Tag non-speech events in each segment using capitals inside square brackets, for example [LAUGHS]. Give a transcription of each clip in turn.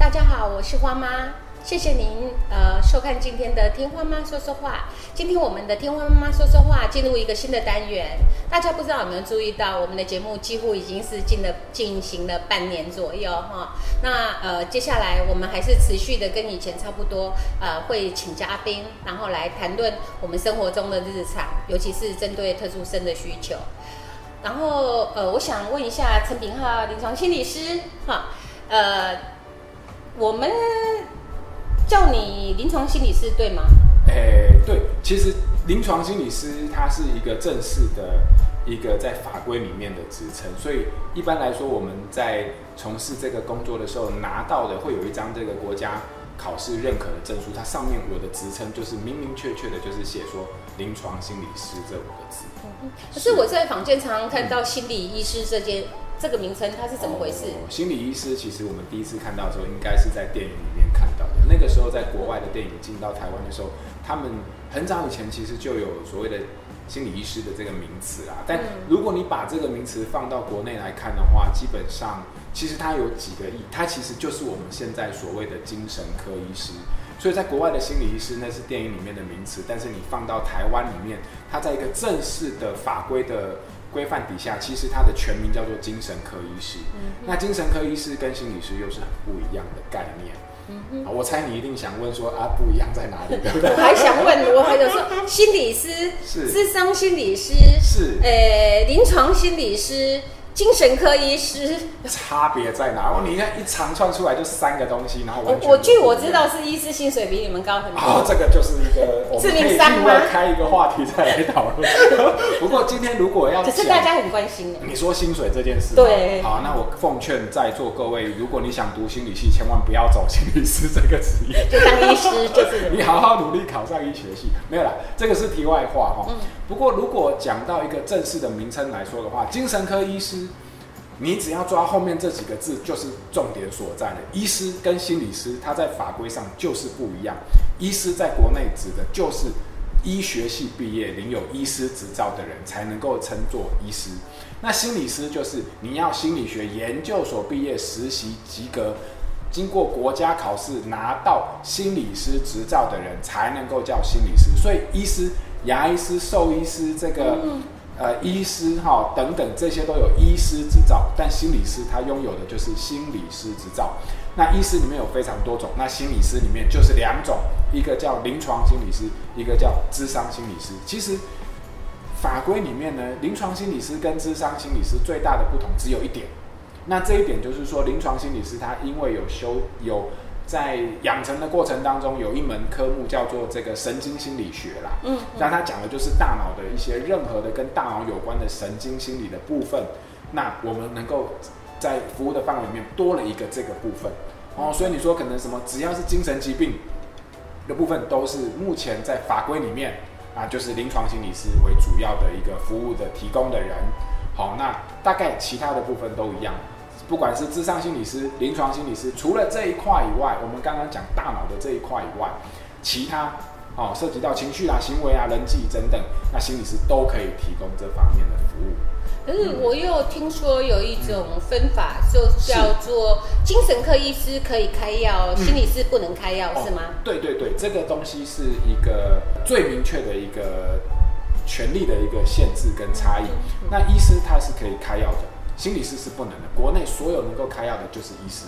大家好，我是花妈，谢谢您呃收看今天的听花妈说说话。今天我们的听花妈妈说说话进入一个新的单元，大家不知道有没有注意到，我们的节目几乎已经是进了进行了半年左右哈。那呃接下来我们还是持续的跟以前差不多，呃会请嘉宾，然后来谈论我们生活中的日常，尤其是针对特殊生的需求。然后呃我想问一下陈炳浩临床心理师哈，呃。我们叫你临床心理师对吗？诶，对，其实临床心理师它是一个正式的一个在法规里面的职称，所以一般来说我们在从事这个工作的时候拿到的会有一张这个国家考试认可的证书，它上面我的职称就是明明确确的，就是写说临床心理师这五个字。可是我在坊间常常看到心理医师这件。这个名称它是怎么回事？心理医师其实我们第一次看到的时候，应该是在电影里面看到的。那个时候在国外的电影进到台湾的时候，他们很早以前其实就有所谓的心理医师的这个名词啊。但如果你把这个名词放到国内来看的话，基本上其实它有几个意，它其实就是我们现在所谓的精神科医师。所以在国外的心理医师那是电影里面的名词，但是你放到台湾里面，它在一个正式的法规的。规范底下，其实它的全名叫做精神科医师。嗯那精神科医师跟心理师又是很不一样的概念。嗯我猜你一定想问说啊，不一样在哪里？对不对？我 [LAUGHS] 还想问，我还有说，心理师是智商心理师是，呃，临床心理师。精神科医师差别在哪？哦，你看一长串出来就三个东西，然后我我据我知道是医师薪水比你们高很多。哦，这个就是一个致命伤吗？开一个话题再来讨论。[LAUGHS] 不过今天如果要，可是大家很关心的。你说薪水这件事，对，好，那我奉劝在座各位，如果你想读心理系，千万不要走心理师这个职业，就当医师就是。[LAUGHS] 你好好努力考上医学系，没有啦，这个是题外话哈。嗯。不过如果讲到一个正式的名称来说的话，精神科医师。你只要抓后面这几个字，就是重点所在了。医师跟心理师，他在法规上就是不一样。医师在国内指的就是医学系毕业、领有医师执照的人才能够称作医师。那心理师就是你要心理学研究所毕业、实习及格、经过国家考试拿到心理师执照的人才能够叫心理师。所以，医师、牙医师、兽医师这个。呃，医师哈等等这些都有医师执照，但心理师他拥有的就是心理师执照。那医师里面有非常多种，那心理师里面就是两种，一个叫临床心理师，一个叫智商心理师。其实法规里面呢，临床心理师跟智商心理师最大的不同只有一点，那这一点就是说，临床心理师他因为有修有。在养成的过程当中，有一门科目叫做这个神经心理学啦。嗯，那他讲的就是大脑的一些任何的跟大脑有关的神经心理的部分。那我们能够在服务的范围里面多了一个这个部分哦。所以你说可能什么，只要是精神疾病的部分，都是目前在法规里面啊，就是临床心理师为主要的一个服务的提供的人。好，那大概其他的部分都一样。不管是智商心理师、临床心理师，除了这一块以外，我们刚刚讲大脑的这一块以外，其他哦涉及到情绪啊、行为啊、人际等等，那心理师都可以提供这方面的服务。可是我又听说有一种分法，就叫做精神科医师可以开药，心理师不能开药，是吗？对对对，这个东西是一个最明确的一个权利的一个限制跟差异。那医师他是可以开药的。心理师是不能的，国内所有能够开药的就是医师。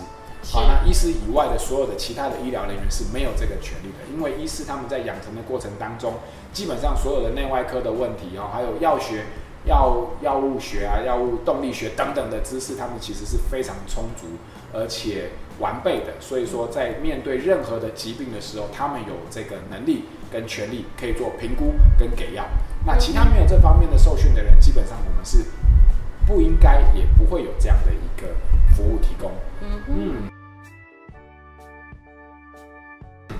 好，那医师以外的所有的其他的医疗人员是没有这个权利的，因为医师他们在养成的过程当中，基本上所有的内外科的问题哦，还有药学、药药物学啊、药物动力学等等的知识，他们其实是非常充足而且完备的。所以说，在面对任何的疾病的时候，他们有这个能力跟权利可以做评估跟给药。那其他没有这方面的受训的人，基本上我们是。不应该，也不会有这样的一个服务提供。嗯嗯。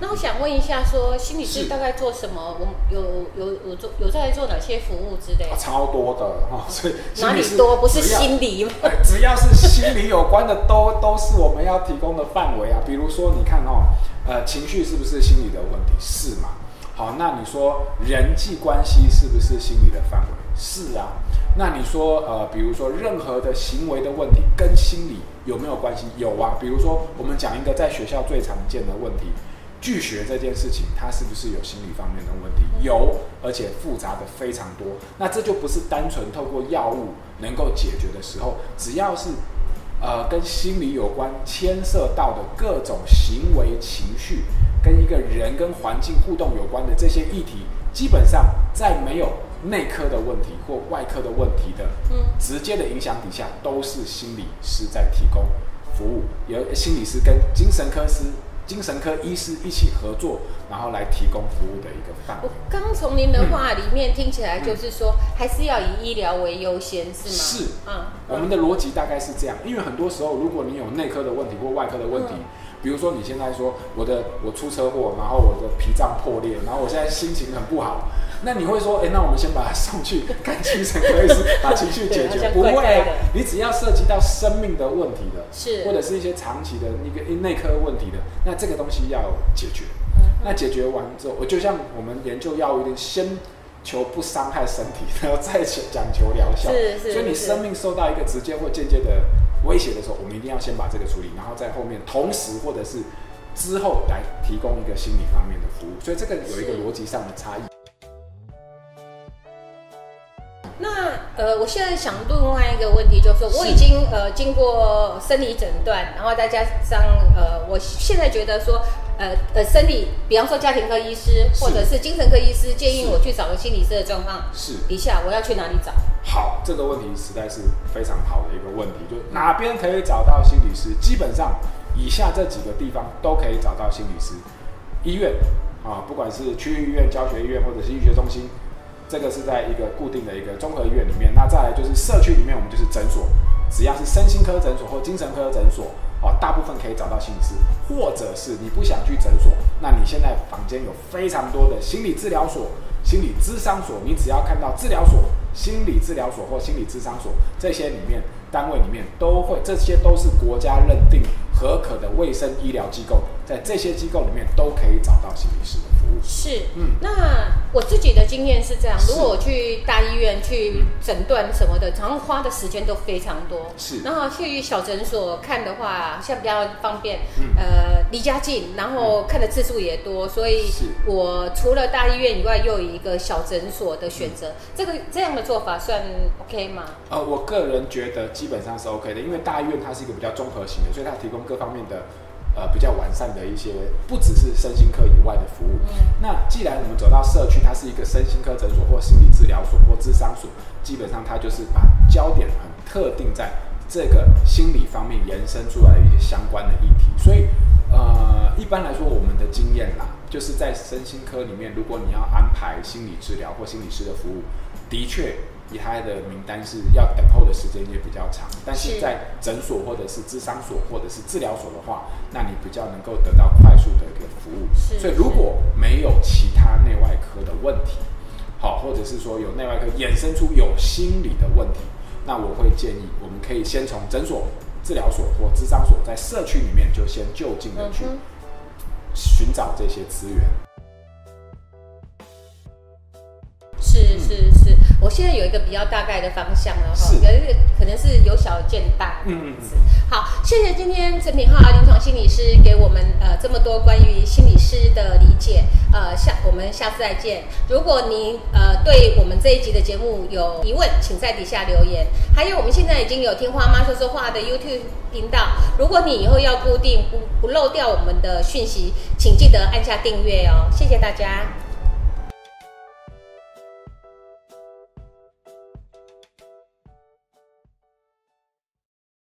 那我想问一下，说心理师大概做什么？我有有有做有在做哪些服务之类？超多的哈，所以哪里多？不是心理吗？只 [LAUGHS] 要是心理有关的，都都是我们要提供的范围啊。比如说，你看哦，呃，情绪是不是心理的问题？是嘛？好，那你说人际关系是不是心理的范围？是啊。那你说呃，比如说任何的行为的问题跟心理有没有关系？有啊，比如说我们讲一个在学校最常见的问题。拒学这件事情，它是不是有心理方面的问题？有，而且复杂的非常多。那这就不是单纯透过药物能够解决的时候，只要是呃跟心理有关、牵涉到的各种行为、情绪，跟一个人跟环境互动有关的这些议题，基本上在没有内科的问题或外科的问题的直接的影响底下，都是心理师在提供服务，由心理师跟精神科师。精神科医师一起合作，然后来提供服务的一个范围。我刚从您的话里面听起来，就是说还是要以医疗为优先，是吗？是，嗯，我们的逻辑大概是这样。因为很多时候，如果你有内科的问题或外科的问题，比如说你现在说我的我出车祸，然后我的脾脏破裂，然后我现在心情很不好。那你会说，哎，那我们先把它送去看精神科医师，把情绪解决？[LAUGHS] 不会啊，你只要涉及到生命的问题的，是或者是一些长期的一个内科问题的，那这个东西要解决。那解决完之后，我就像我们研究药物，先求不伤害身体，然后再讲求疗效。是是。所以你生命受到一个直接或间接的威胁的时候，我们一定要先把这个处理，然后在后面同时或者是之后来提供一个心理方面的服务。所以这个有一个逻辑上的差异。那呃，我现在想另外一个问题，就是说我已经呃经过生理诊断，然后再加上呃，我现在觉得说呃呃，生理，比方说家庭科医师或者是精神科医师建议我去找个心理师的状况，是底下我要去哪里找？好，这个问题实在是非常好的一个问题，就哪边可以找到心理师？基本上以下这几个地方都可以找到心理师，医院啊，不管是区域医院、教学医院或者是医学中心。这个是在一个固定的一个综合医院里面，那再来就是社区里面，我们就是诊所，只要是身心科诊所或精神科诊所，哦，大部分可以找到心理师，或者是你不想去诊所，那你现在房间有非常多的心理治疗所、心理咨商所，你只要看到治疗所、心理治疗所或心理咨商所这些里面单位里面都会，这些都是国家认定。合可的卫生医疗机构，在这些机构里面都可以找到心理师。是，嗯，那我自己的经验是这样：如果我去大医院去诊断什么的，常常花的时间都非常多。是，然后去小诊所看的话，像比较方便，呃，离家近，然后看的次数也多，所以我除了大医院以外，又有一个小诊所的选择。这个这样的做法算 OK 吗？呃，我个人觉得基本上是 OK 的，因为大医院它是一个比较综合型的，所以它提供各方面的，呃，比较完善的一些，不只是身心科以外的服务。那既然我们走到社区，它是一个身心科诊所或心理治疗所或智商所，基本上它就是把焦点很特定在这个心理方面延伸出来的一些相关的议题。所以，呃，一般来说，我们的经验啦，就是在身心科里面，如果你要安排心理治疗或心理师的服务，的确。他的名单是要等候的时间也比较长，但是在诊所或者是智商所或者是治疗所的话，那你比较能够得到快速的一个服务。所以如果没有其他内外科的问题，好，或者是说有内外科衍生出有心理的问题，那我会建议我们可以先从诊所、治疗所或智商所，在社区里面就先就近的去寻找这些资源。是是是，我现在有一个比较大概的方向了哈，有一个可能是由小见大。嗯嗯。好，谢谢今天陈品浩临床心理师给我们呃这么多关于心理师的理解。呃，下我们下次再见。如果您呃对我们这一集的节目有疑问，请在底下留言。还有我们现在已经有听花妈说说话的 YouTube 频道，如果你以后要固定不不漏掉我们的讯息，请记得按下订阅哦。谢谢大家。